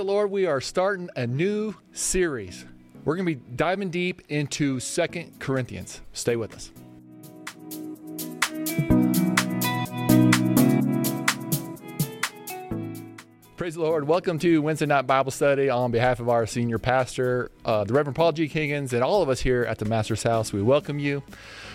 the Lord. We are starting a new series. We're going to be diving deep into Second Corinthians. Stay with us. Praise the Lord. Welcome to Wednesday Night Bible Study on behalf of our senior pastor, uh, the Reverend Paul G. Kiggins, and all of us here at the Master's House. We welcome you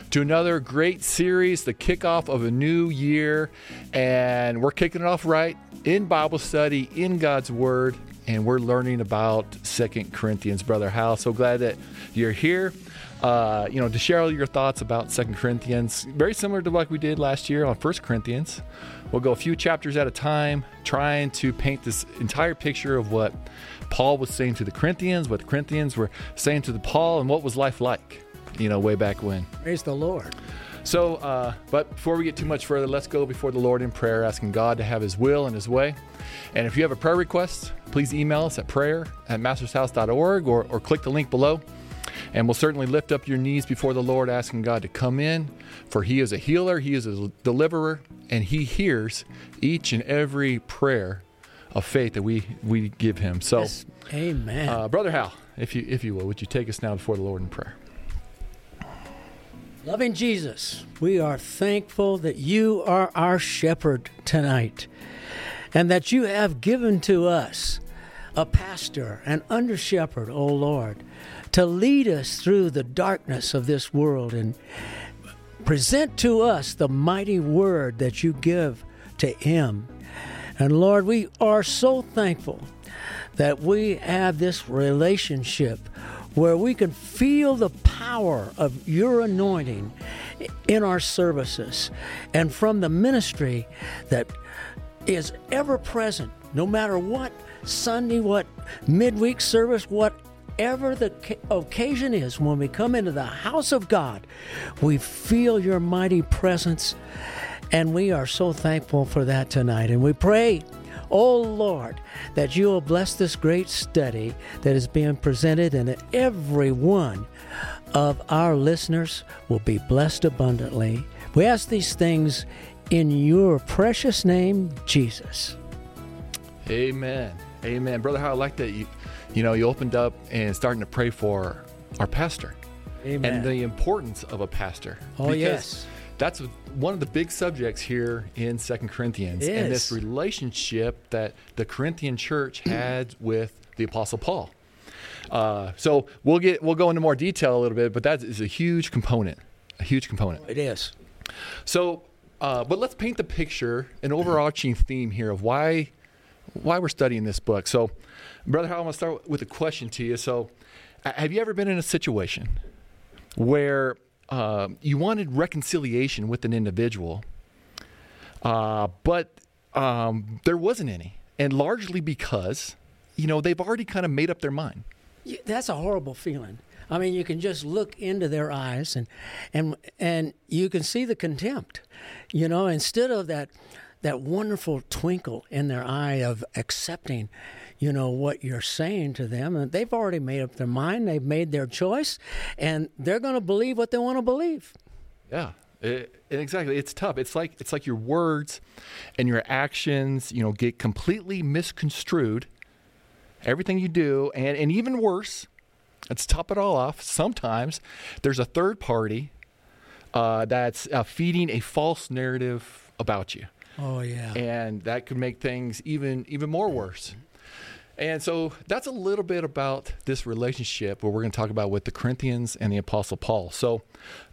to another great series, the kickoff of a new year. And we're kicking it off right in Bible study, in God's Word, and we're learning about Second Corinthians. Brother Hal, so glad that you're here. Uh, you know, to share all your thoughts about Second Corinthians, very similar to like we did last year on First Corinthians. We'll go a few chapters at a time, trying to paint this entire picture of what Paul was saying to the Corinthians, what the Corinthians were saying to the Paul, and what was life like, you know, way back when. Praise the Lord. So, uh, but before we get too much further, let's go before the Lord in prayer, asking God to have His will and His way. And if you have a prayer request, please email us at prayer at mastershouse.org or, or click the link below. And we'll certainly lift up your knees before the Lord, asking God to come in, for He is a healer, He is a deliverer, and He hears each and every prayer of faith that we, we give Him. So, Yes. Amen. uh, Brother Hal, if you, if you will, would you take us now before the Lord in prayer? Loving Jesus, we are thankful that you are our shepherd tonight and that you have given to us a pastor, an under shepherd, O Lord, to lead us through the darkness of this world and present to us the mighty word that you give to him. And Lord, we are so thankful that we have this relationship where we can feel the power of your anointing in our services and from the ministry that is ever present, no matter what Sunday, what midweek service, whatever the occasion is, when we come into the house of God, we feel your mighty presence. And we are so thankful for that tonight. And we pray, oh Lord, that you will bless this great study that is being presented, and that every one of our listeners will be blessed abundantly. We ask these things in your precious name, Jesus. Amen. Amen. Brother Hal I like that you, you know, you opened up and starting to pray for our pastor Amen. and the importance of a pastor. Oh, Because yes. That's one of the big subjects here in Second Corinthians It and this relationship that the Corinthian church had with the Apostle Paul. Uh, so we'll get we'll go into more detail a little bit, but that is a huge component, a huge component. It is. So, uh, but let's paint the picture, an overarching theme here of why why we're studying this book. So, brother, Hal, I'm gonna start with a question to you. So, have you ever been in a situation where um, you wanted reconciliation with an individual, uh, but um, there wasn't any, and largely because you know they've already kind of made up their mind. That's a horrible feeling. I mean, you can just look into their eyes and and and you can see the contempt. You know, instead of that that wonderful twinkle in their eye of accepting, you know, what you're saying to them, and they've already made up their mind. They've made their choice, and they're going to believe what they want to believe. Yeah, it, exactly. It's tough. It's like it's like your words and your actions, you know, get completely misconstrued. Everything you do, and and even worse, let's top it all off. Sometimes there's a third party uh, that's uh, feeding a false narrative about you, Oh yeah. and that could make things even even more worse. And so that's a little bit about this relationship where we're going to talk about with the Corinthians and the Apostle Paul. So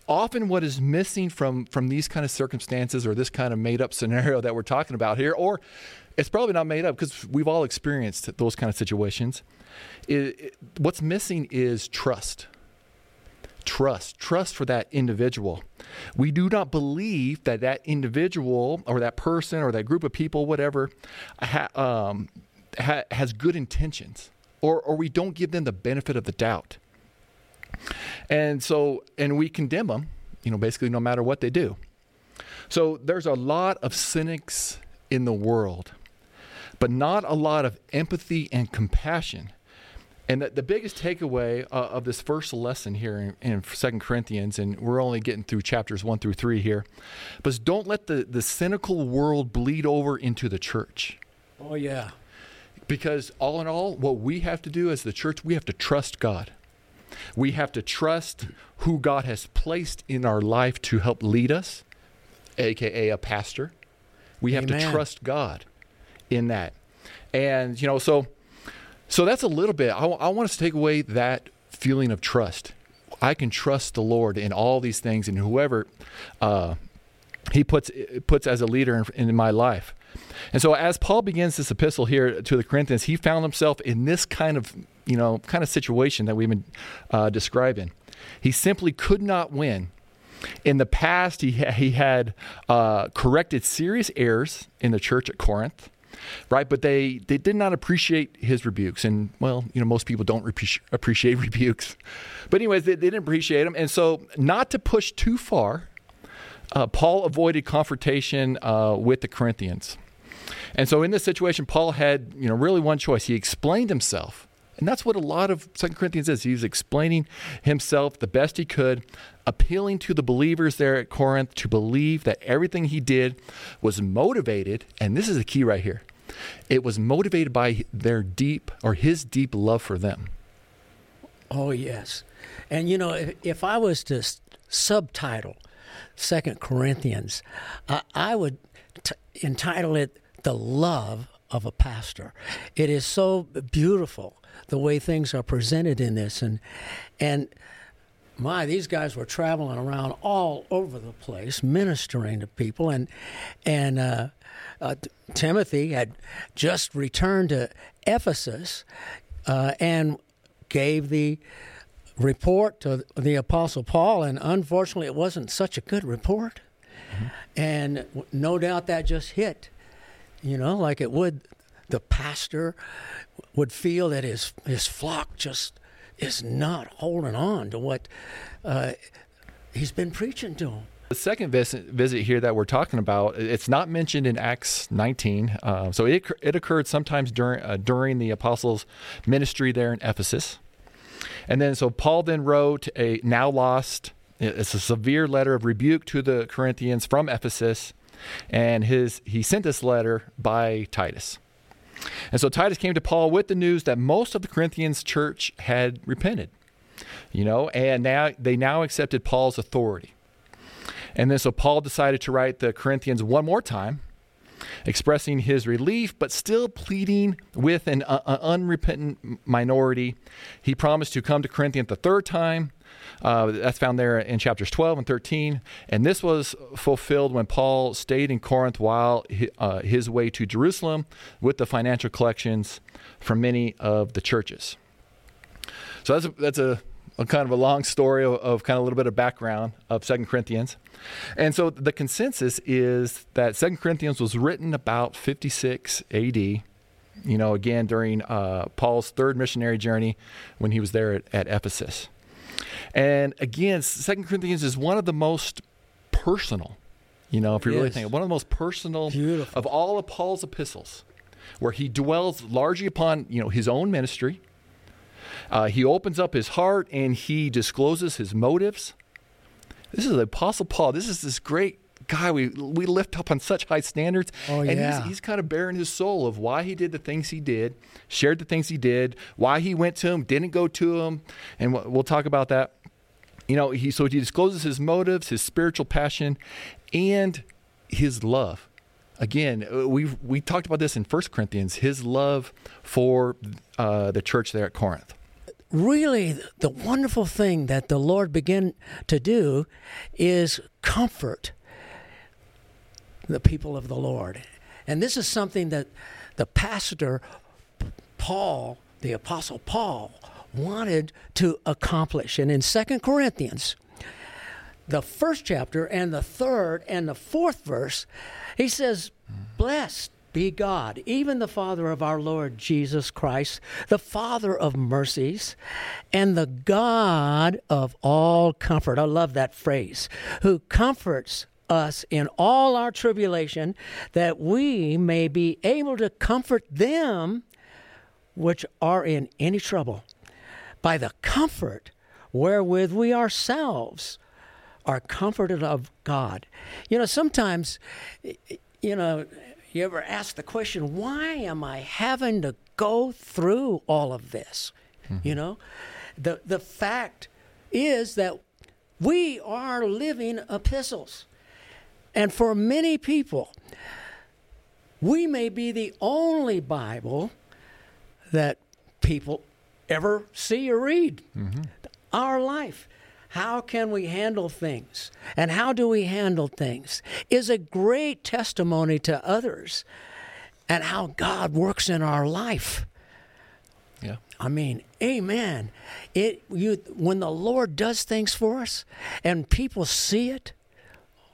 often what is missing from from these kind of circumstances or this kind of made up scenario that we're talking about here, or it's probably not made up because we've all experienced those kind of situations. It, it- what's missing is trust. Trust, trust for that individual. We do not believe that that individual or that person or that group of people, whatever, ha, um, ha, has good intentions, or or we don't give them the benefit of the doubt. And so, and we condemn them, you know, basically no matter what they do. So there's a lot of cynics in the world, but not a lot of empathy and compassion. And the, the biggest takeaway uh, of this first lesson here in, in Second Corinthians, and we're only getting through chapters one through three here, but don't let the, the cynical world bleed over into the church Oh yeah. Because all in all, what we have to do as the church, we have to trust God. We have to trust who God has placed in our life to help lead us, aka a pastor. We have Amen. to trust God in that. And, you know, so so that's a little bit. I, I want us to take away that feeling of trust. I can trust the Lord in all these things and whoever uh, he puts puts as a leader in, in my life. And so as Paul begins this epistle here to the Corinthians, he found himself in this kind of, you know, kind of situation that we've been uh, describing. He simply could not win. In the past, he, he had uh, corrected serious errors in the church at Corinth, right? But they, they did not appreciate his rebukes. And, well, you know, most people don't appreciate rebukes. But, anyways, they, they didn't appreciate them. And so, not to push too far, uh, Paul avoided confrontation uh, with the Corinthians. And so in this situation, Paul had, you know, really one choice. He explained himself. And that's what a lot of Second Corinthians is. He's explaining himself the best he could, appealing to the believers there at Corinth to believe that everything he did was motivated, and this is the key right here. It was motivated by their deep or his deep love for them. Oh yes, and you know if, if I was to subtitle Second Corinthians, uh, I would t- entitle it "The Love of a Pastor." It is so beautiful the way things are presented in this, and and my these guys were traveling around all over the place ministering to people, and and. Uh, uh, T- Timothy had just returned to Ephesus uh, and gave the report to the Apostle Paul, and unfortunately, it wasn't such a good report. And no doubt that just hit, you know, like it would the pastor would feel that his his flock just is not holding on to what uh, he's been preaching to them. The second visit, visit here that we're talking about, it's not mentioned in Acts 19. Uh, so it, it occurred sometimes during, uh, during the apostles' ministry there in Ephesus. And then, so Paul then wrote a now lost, it's a severe letter of rebuke to the Corinthians from Ephesus. And his he sent this letter by Titus. And so Titus came to Paul with the news that most of the Corinthians church had repented, you know, and now they now accepted Paul's authority. And then so Paul decided to write the Corinthians one more time, expressing his relief, but still pleading with an uh, uh, unrepentant minority. He promised to come to Corinthians the third time. Uh, that's found there in chapters 12 and 13. And this was fulfilled when Paul stayed in Corinth while hi- uh, his way to Jerusalem with the financial collections from many of the churches. So that's a, that's a, a kind of a long story of, of kind of a little bit of background of Second Corinthians. And so the consensus is that Second Corinthians was written about 56 AD. You know, again during uh, Paul's third missionary journey when he was there at, at Ephesus. And again, Second Corinthians is one of the most personal. You know, if you really think one of the most personal Beautiful. of all of Paul's epistles, where he dwells largely upon you know his own ministry. Uh, he opens up his heart and he discloses his motives. This is the Apostle Paul. This is this great guy we we lift up on such high standards. Oh, and yeah. he's, he's kind of baring his soul of why he did the things he did, shared the things he did, why he went to him, didn't go to him, and we'll, we'll talk about that. You know, he so he discloses his motives, his spiritual passion, and his love. Again, we we talked about this in First Corinthians. His love for uh, the church there at Corinth. really the wonderful thing that the Lord began to do is comfort the people of the Lord. And this is something that the pastor Paul, the apostle Paul, wanted to accomplish. And in Second Corinthians, the first chapter and the third and the fourth verse, he says, Blessed be God, even the Father of our Lord Jesus Christ, the Father of mercies, and the God of all comfort. I love that phrase, who comforts us in all our tribulation, that we may be able to comfort them which are in any trouble by the comfort wherewith we ourselves are comforted of God. You know, sometimes, you know, you ever ask the question, why am I having to go through all of this? Mm-hmm. You know, the the fact is that we are living epistles. And for many people, we may be the only Bible that people ever see or read. Mm-hmm. Our life. How can we handle things? And how do we handle things? Is a great testimony to others and how God works in our life. Yeah. I mean, amen. It you when the Lord does things for us and people see it,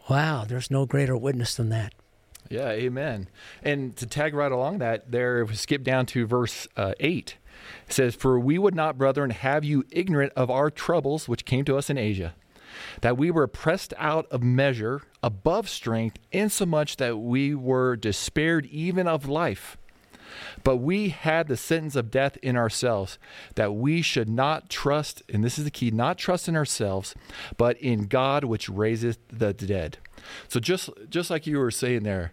wow, there's no greater witness than that. Yeah, amen. And to tag right along that, there, if we skip down to verse uh, 8, it says, For we would not, brethren, have you ignorant of our troubles which came to us in Asia, that we were pressed out of measure, above strength, insomuch that we were despaired even of life. But we had the sentence of death in ourselves, that we should not trust, and this is the key, not trust in ourselves, but in God which raiseth the dead. So just just like you were saying there,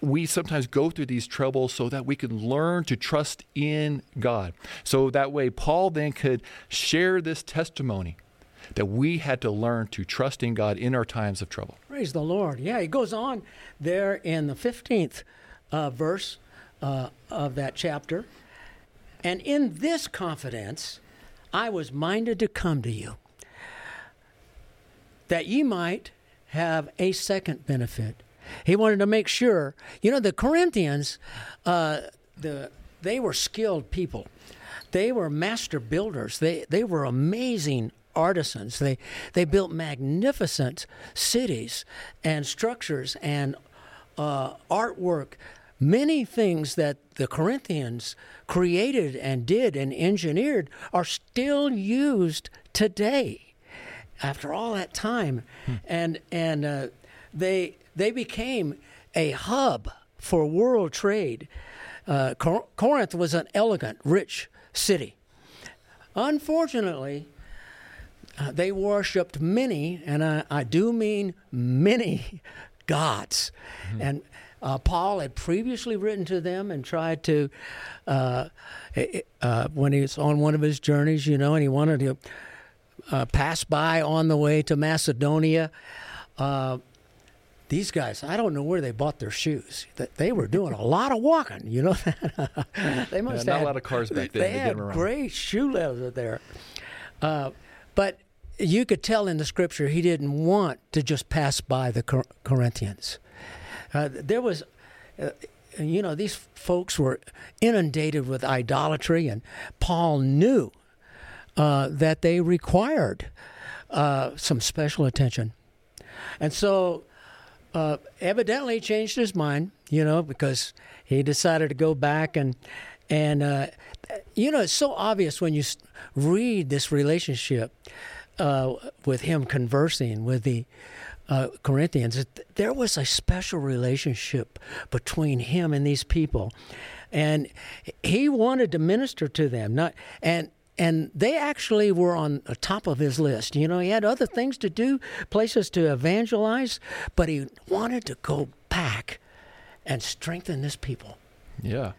we sometimes go through these troubles so that we can learn to trust in God. So that way Paul then could share this testimony that we had to learn to trust in God in our times of trouble. Praise the Lord. Yeah, he goes on there in the 15th uh, verse uh, of that chapter. And in this confidence, I was minded to come to you, that ye might have a second benefit. He wanted to make sure, you know, the Corinthians, uh, the they were skilled people. They were master builders. They they were amazing artisans. They they built magnificent cities and structures and uh, artwork Many things that the Corinthians created and did and engineered are still used today after all that time. Hmm. And, and uh, they, they became a hub for world trade. Uh, Cor- Corinth was an elegant, rich city. Unfortunately, uh, they worshipped many, and I, I do mean many gods. Mm-hmm. And uh, Paul had previously written to them and tried to, uh, uh, when he was on one of his journeys, you know, and he wanted to uh, pass by on the way to Macedonia. These guys, I don't know where they bought their shoes. That They were doing a lot of walking, you know. they must yeah, not have, a lot of cars back then. They had great shoe leather there, uh, but you could tell in the scripture he didn't want to just pass by the Corinthians. Uh, there was, uh, you know, these folks were inundated with idolatry, and Paul knew uh, that they required uh, some special attention. And so, uh, evidently, changed his mind, you know, because he decided to go back and and uh, you know it's so obvious when you read this relationship uh, with him conversing with the uh, Corinthians, there was a special relationship between him and these people, and he wanted to minister to them. Not and and they actually were on the top of his list. You know, he had other things to do, places to evangelize, but he wanted to go back and strengthen this people. Yeah.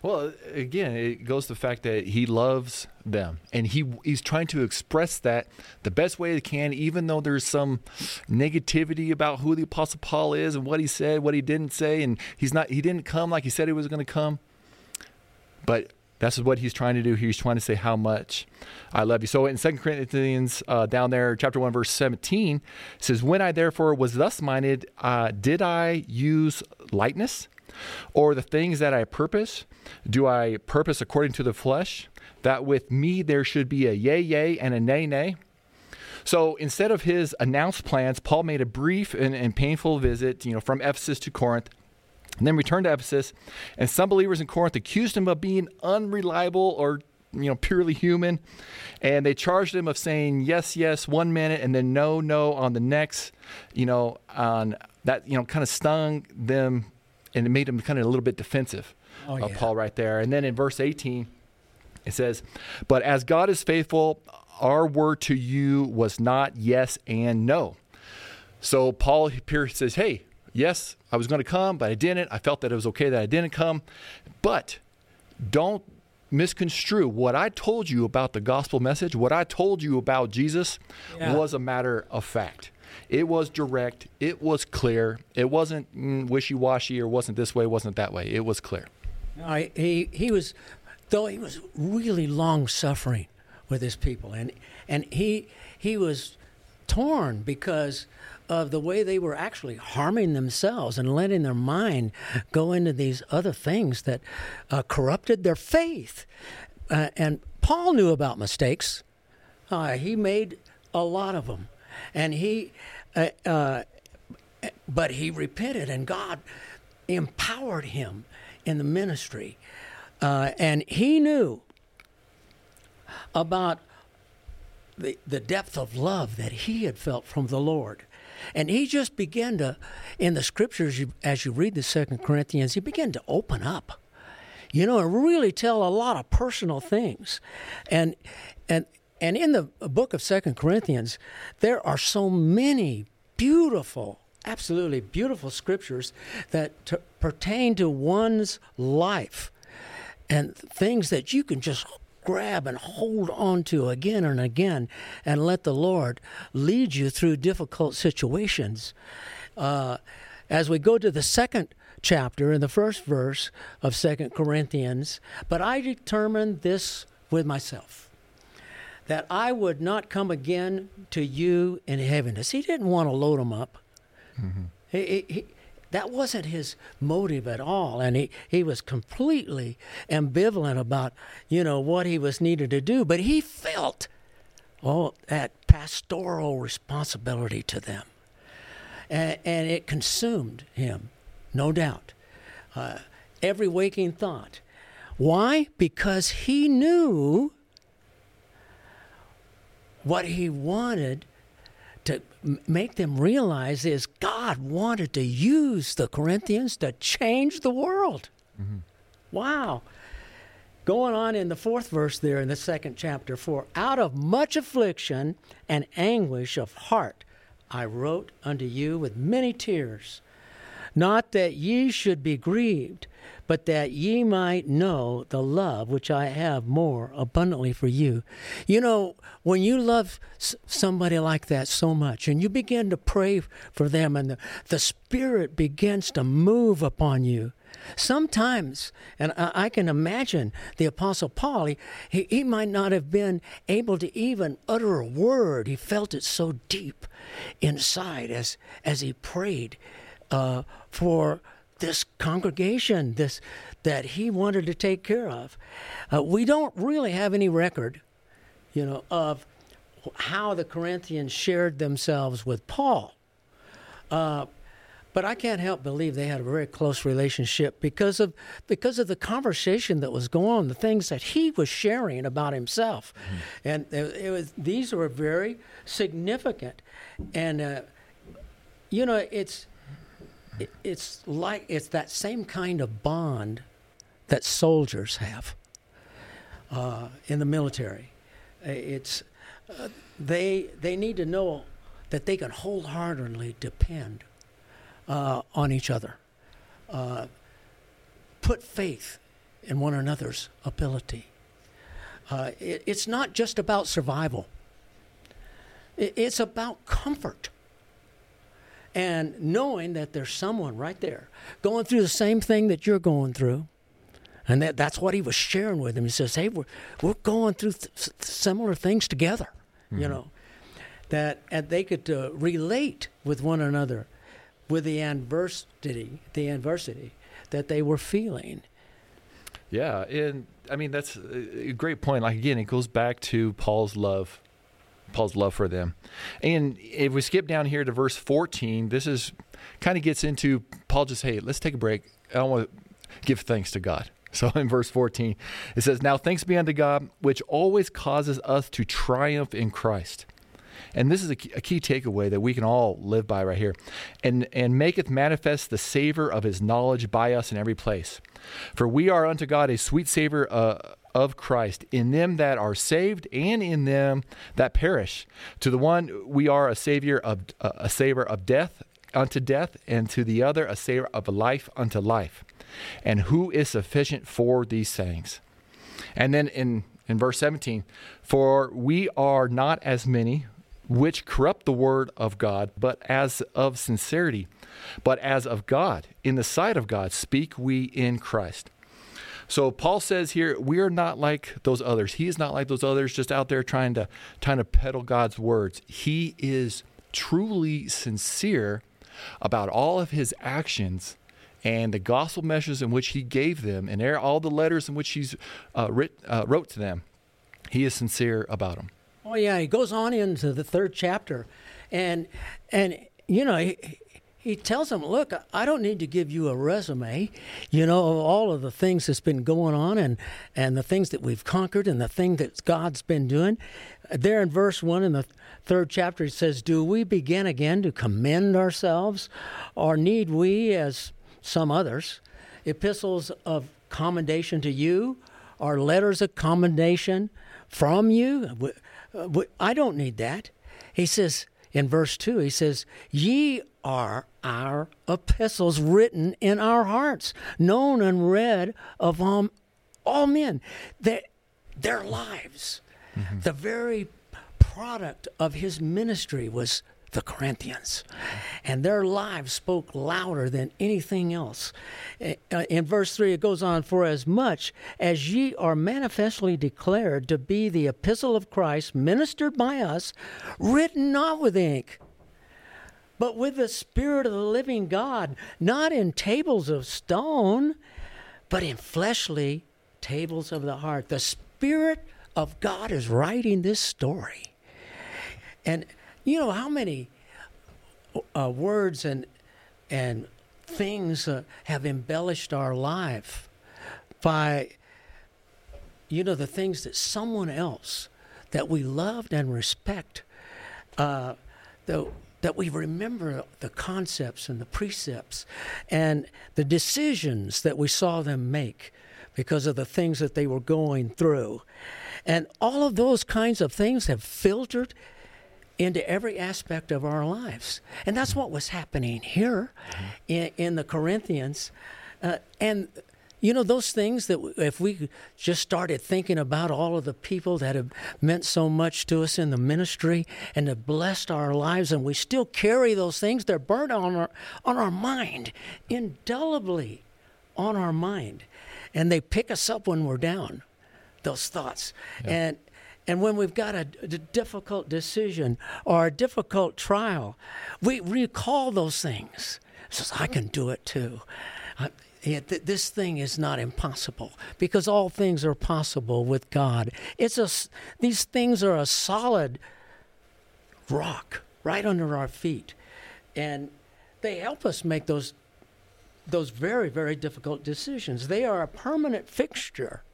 Well, again, it goes to the fact that he loves them, and he he's trying to express that the best way he can, even though there's some negativity about who the Apostle Paul is and what he said, what he didn't say, and he's not he didn't come like he said he was going to come. But that's what he's trying to do. He's trying to say how much I love you. So in Second Corinthians, uh, down there, chapter one, verse seventeen, says, "When I therefore was thus minded, uh, did I use lightness?" Or the things that I purpose, do I purpose according to the flesh? That with me there should be a yea, yea, and a nay, nay. So instead of his announced plans, Paul made a brief and, and painful visit, you know, from Ephesus to Corinth, and then returned to Ephesus. And some believers in Corinth accused him of being unreliable or you know purely human and they charged him of saying yes yes one minute and then no no on the next you know on that you know kind of stung them and it made him kind of a little bit defensive oh, yeah. Paul right there. And then in verse 18, it says, But as God is faithful, our word to you was not yes and no. So Paul here says, Hey, yes, I was going to come, but I didn't. I felt that it was okay that I didn't come. But don't misconstrue what I told you about the gospel message, what I told you about Jesus Yeah. was a matter of fact. It was direct, it was clear. It wasn't mm, wishy-washy or wasn't this way, wasn't that way. It was clear. He he was, though he was really long suffering with his people, and and he he was torn because of the way they were actually harming themselves and letting their mind go into these other things that uh, corrupted their faith. Uh, and Paul knew about mistakes. Uh, he made a lot of them, and he, uh, uh, but he repented, and God empowered him in the ministry, uh, and he knew about the the depth of love that he had felt from the Lord. And he just began to, in the scriptures, you, as you read the Second Corinthians, he began to open up you know, and really tell a lot of personal things. And and and in the book of Second Corinthians, there are so many beautiful, absolutely beautiful scriptures that t- pertain to one's life and things that you can just grab and hold on to again and again and let the Lord lead you through difficult situations. Uh, as we go to the second chapter in the first verse of Second Corinthians, but I determined this with myself that I would not come again to you in heaviness. He didn't want to load them up. He, he, he, that wasn't his motive at all, and he, he was completely ambivalent about you know what he was needed to do. But he felt oh that pastoral responsibility to them, and, and it consumed him, no doubt. Uh, every waking thought. Why? Because he knew what he wanted to make them realize is God wanted to use the Corinthians to change the world. Mm-hmm. Wow. Going on in the fourth verse there in the second chapter, for out of much affliction and anguish of heart I wrote unto you with many tears, not that ye should be grieved, but that ye might know the love which I have more abundantly for you. You know, when you love somebody like that so much and you begin to pray for them and the, the Spirit begins to move upon you, sometimes, and I, can imagine the Apostle Paul, he, he, he might not have been able to even utter a word. He felt it so deep inside as, as he prayed uh, for this congregation this that he wanted to take care of. Uh, we don't really have any record, you know, of how the Corinthians shared themselves with Paul. Uh, but I can't help believe they had a very close relationship because of because of the conversation that was going on, the things that he was sharing about himself, and it, it was these were very significant, and uh, you know it's it- it's like it's that same kind of bond that soldiers have uh, in the military. Uh, It's uh, they they need to know that they can wholeheartedly depend uh, on each other. Uh, put faith in one another's ability. Uh, it, it's not just about survival. It, it's about comfort and knowing that there's someone right there going through the same thing that you're going through. And that, that's what he was sharing with him. He says, Hey, we're, we're going through th- similar things together, you know, that and they could uh, relate with one another with the adversity, the adversity that they were feeling. Yeah, and I mean that's a great point. Like again, it goes back to Paul's love, Paul's love for them. And if we skip down here to verse 14, this is kind of gets into Paul just, hey, let's take a break. I want to give thanks to God. So in verse 14, it says, Now thanks be unto God, which always causes us to triumph in Christ. And this is a key, a key takeaway that we can all live by right here. And, and maketh manifest the savor of his knowledge by us in every place. For we are unto God a sweet savor uh, of Christ in them that are saved and in them that perish. To the one we are a savior of uh, a savor of death, unto death, and to the other a savor of life unto life. And who is sufficient for these things? And then in, in verse 17, for we are not as many which corrupt the word of God, but as of sincerity, but as of God, in the sight of God, speak we in Christ. So Paul says here, we are not like those others. He is not like those others just out there trying to trying to peddle God's words. He is truly sincere about all of his actions and the gospel messages in which he gave them and all the letters in which he's uh, writ, uh, wrote to them. He is sincere about them. Oh yeah, he goes on into the third chapter, and and you know he, he tells them, look, I don't need to give you a resume, you know, all of the things that's been going on and, and the things that we've conquered and the thing that God's been doing. There in verse 1 in the third chapter, he says, Do we begin again to commend ourselves, or need we, as some others, epistles of commendation to you, or letters of commendation from you? I don't need that. He says, in verse 2, he says, Ye are our epistles written in our hearts, known and read of um, all men. That their lives, mm-hmm. the very product of his ministry was the Corinthians. And their lives spoke louder than anything else. Uh, in verse 3, it goes on For as much as ye are manifestly declared to be the epistle of Christ, ministered by us, written not with ink, but with the Spirit of the living God, not in tables of stone, but in fleshly tables of the heart. The Spirit of God is writing this story. And you know how many uh, words and and things uh, have embellished our life by you know the things that someone else that we loved and respect uh, that, that we remember the concepts and the precepts and the decisions that we saw them make because of the things that they were going through. And all of those kinds of things have filtered into every aspect of our lives. And that's what was happening here mm-hmm. in, in, the Corinthians. Uh, and, you know, those things that if we just started thinking about all of the people that have meant so much to us in the ministry and have blessed our lives, and we still carry those things, they're burned on our, on our mind, indelibly on our mind. And they pick us up when we're down, those thoughts. Yeah. And and when we've got a, difficult decision or a difficult trial, we recall those things. Says, I can do it too. Uh, I, this thing is not impossible because all things are possible with God. It's a, these things are a solid rock right under our feet. And they help us make those, those very, very difficult decisions. They are a permanent fixture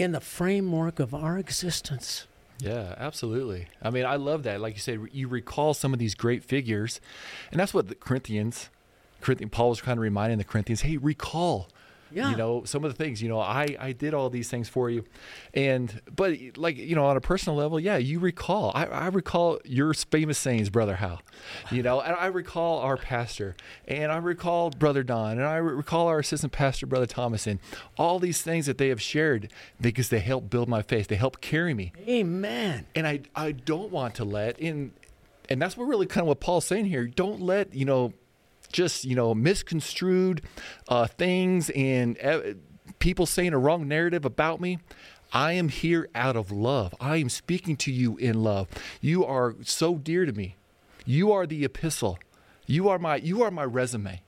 in the framework of our existence. Yeah, absolutely. I mean, I love that. Like you said, you recall some of these great figures, and that's what the Corinthians, Corinthian Paul was kind of reminding the Corinthians, hey, recall yeah. You know, some of the things, you know, I, I did all these things for you. And, but like, you know, on a personal level, yeah, you recall. I, I recall your famous sayings, Brother Hal. You know, and I recall our pastor, and I recall Brother Don, and I recall our assistant pastor, Brother Thomas, and all these things that they have shared because they help build my faith. They help carry me. Amen. And I, I don't want to let in, and that's what really kind of what Paul's saying here. Don't let, you know, just you know misconstrued uh, things and uh, people saying a wrong narrative about me. I am here out of love. I am speaking to you in love. You are so dear to me. You are the epistle. You are my you are my resume.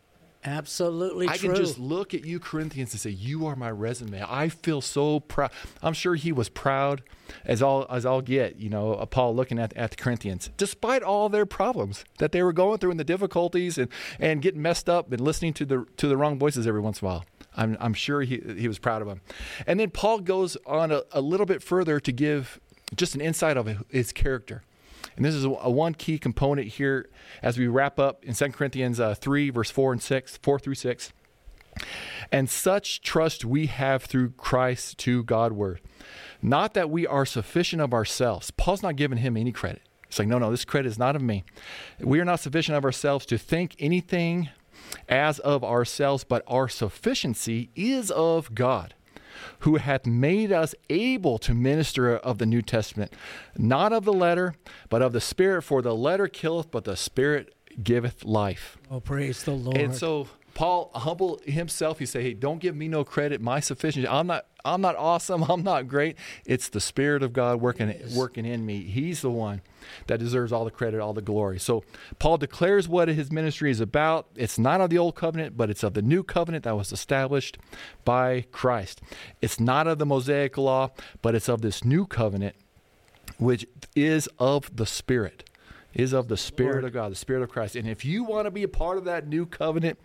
Absolutely true. I true. can just look at you, Corinthians, and say, "You are my resume." I feel so proud. I'm sure he was proud as all as I'll get. You know, uh, Paul looking at at the Corinthians, despite all their problems that they were going through and the difficulties and and getting messed up and listening to the to the wrong voices every once in a while. I'm I'm sure he he was proud of them. And then Paul goes on a, a little bit further to give just an insight of his character. And this is a, one key component here as we wrap up in 2 Corinthians uh, 3, verse 4 and 6, 4 through 6. And such trust we have through Christ to Godward. Not that we are sufficient of ourselves. Paul's not giving him any credit. It's like, no, no, this credit is not of me. We are not sufficient of ourselves to think anything as of ourselves, but our sufficiency is of God, who hath made us able to minister of the New Testament, not of the letter, but of the Spirit. For the letter killeth, but the Spirit giveth life. Oh, praise the Lord. And so Paul humble himself. He say, "Hey, don't give me no credit. My sufficiency. I'm not. I'm not awesome. I'm not great. It's the Spirit of God working Yes. working in me. He's the one that deserves all the credit, all the glory." So Paul declares what his ministry is about. It's not of the old covenant, but it's of the new covenant that was established by Christ. It's not of the Mosaic law, but it's of this new covenant, which is of the Spirit. Is of the Spirit Lord. of God, the Spirit of Christ. And if you want to be a part of that new covenant,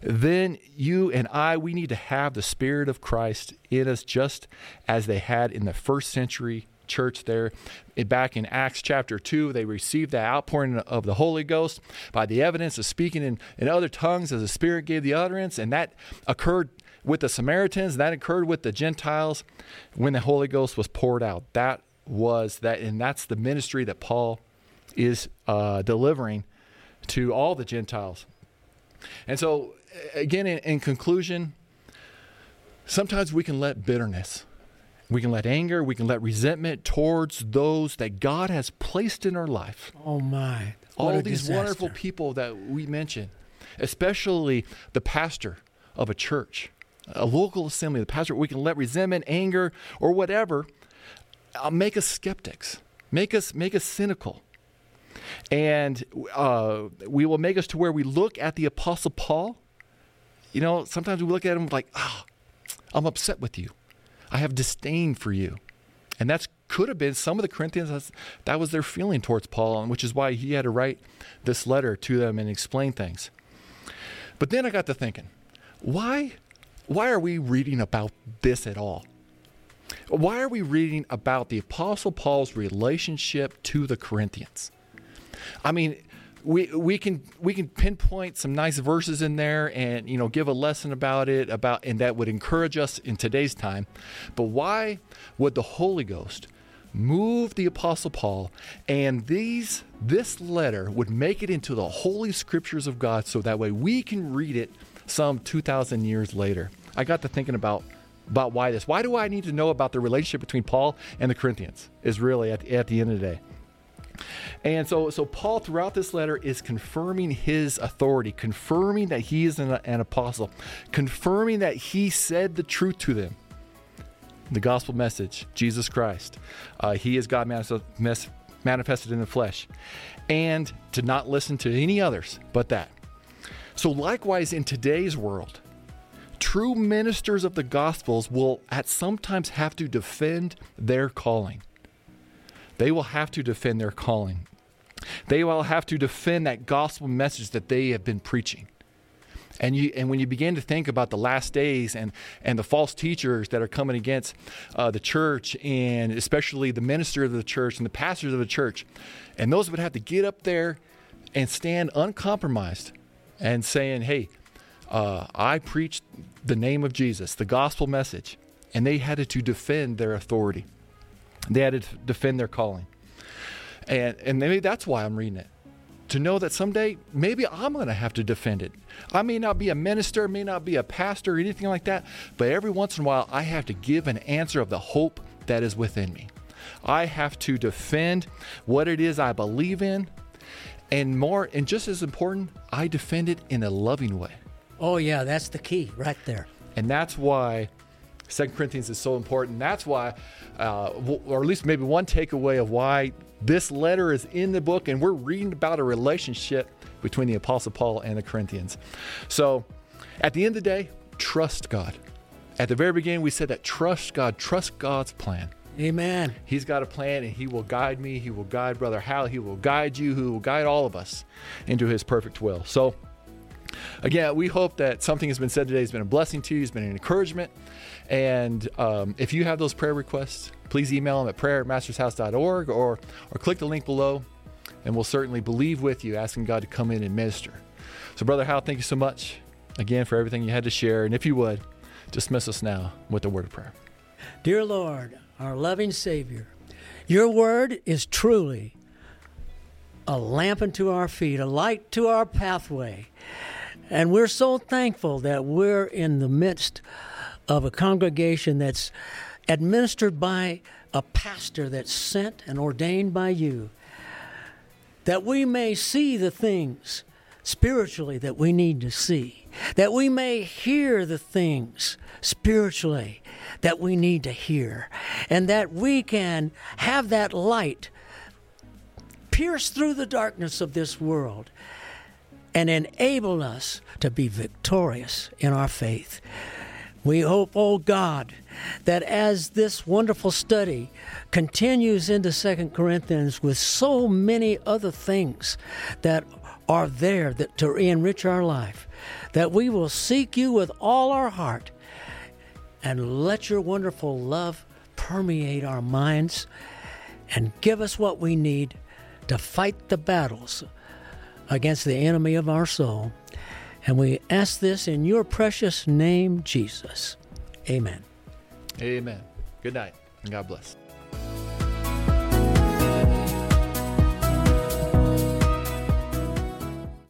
then you and I, we need to have the Spirit of Christ in us just as they had in the first century church there. Back in Acts chapter 2, they received the outpouring of the Holy Ghost by the evidence of speaking in, in other tongues as the Spirit gave the utterance. And that occurred with the Samaritans, that occurred with the Gentiles when the Holy Ghost was poured out. That was that, and that's the ministry that Paul is uh, delivering to all the Gentiles. And so, again, in, in conclusion, sometimes we can let bitterness, we can let anger, we can let resentment towards those that God has placed in our life. oh, my. What all these disaster. wonderful people that we mentioned, especially the pastor of a church, a local assembly, the pastor, we can let resentment, anger, or whatever uh, make us skeptics, make us make us cynical, and uh, we will make us to where we look at the apostle Paul. You know, sometimes we look at him like, ah, I'm upset with you. I have disdain for you. And that's could have been some of the Corinthians, that was their feeling towards Paul, and which is why he had to write this letter to them and explain things. But then I got to thinking, why, why are we reading about this at all? Why are we reading about the Apostle Paul's relationship to the Corinthians? I mean, we we can we can pinpoint some nice verses in there and you know give a lesson about it about and that would encourage us in today's time. But why would the Holy Ghost move the apostle Paul and these this letter would make it into the holy scriptures of God so that way we can read it some 2000 years later. I got to thinking about about why this. Why do I need to know about the relationship between Paul and the Corinthians? Is really at, at the end of the day. And so, so Paul throughout this letter is confirming his authority, confirming that he is an, an apostle, confirming that he said the truth to them. The gospel message, Jesus Christ. Uh, he is God manifest, manifested in the flesh. And to not listen to any others but that. So, likewise, in today's world, true ministers of the gospels will at sometimes have to defend their calling. They will have to defend their calling. They will have to defend that gospel message that they have been preaching. And you, and when you begin to think about the last days and, and the false teachers that are coming against uh, the church, and especially the minister of the church and the pastors of the church, and those would have to get up there and stand uncompromised and saying, "Hey, uh, I preached the name of Jesus, the gospel message," and they had to defend their authority. They had to defend their calling. And and maybe that's why I'm reading it. To know that someday maybe I'm going to have to defend it. I may not be a minister, may not be a pastor or anything like that, but every once in a while I have to give an answer of the hope that is within me. I have to defend what it is I believe in and more and just as important, I defend it in a loving way. Oh, yeah, that's the key right there. And that's why Second Corinthians is so important. That's why, uh, or at least maybe one takeaway of why this letter is in the book, and we're reading about a relationship between the Apostle Paul and the Corinthians. So, at the end of the day, trust God. At the very beginning, we said that trust God, trust God's plan. Amen. He's got a plan, and He will guide me. He will guide Brother Hal. He will guide you. He will guide all of us into His perfect will. So, again, we hope that something has been said today has been a blessing to you, has been an encouragement. And um, if you have those prayer requests, please email them at prayer at mastershouse.org or, or click the link below, and we'll certainly believe with you, asking God to come in and minister. So, Brother Hal, thank you so much again for everything you had to share. And if you would, dismiss us now with a word of prayer. Dear Lord, our loving Savior, your word is truly a lamp unto our feet, a light to our pathway. And we're so thankful that we're in the midst of a congregation that's administered by a pastor that's sent and ordained by you, that we may see the things spiritually that we need to see, that we may hear the things spiritually that we need to hear, and that we can have that light pierce through the darkness of this world and enable us to be victorious in our faith. We hope, oh God, that as this wonderful study continues into Second Corinthians with so many other things that are there that to enrich our life, that we will seek you with all our heart and let your wonderful love permeate our minds and give us what we need to fight the battles against the enemy of our soul. And we ask this in your precious name, Jesus. Amen. Amen. Good night and God bless.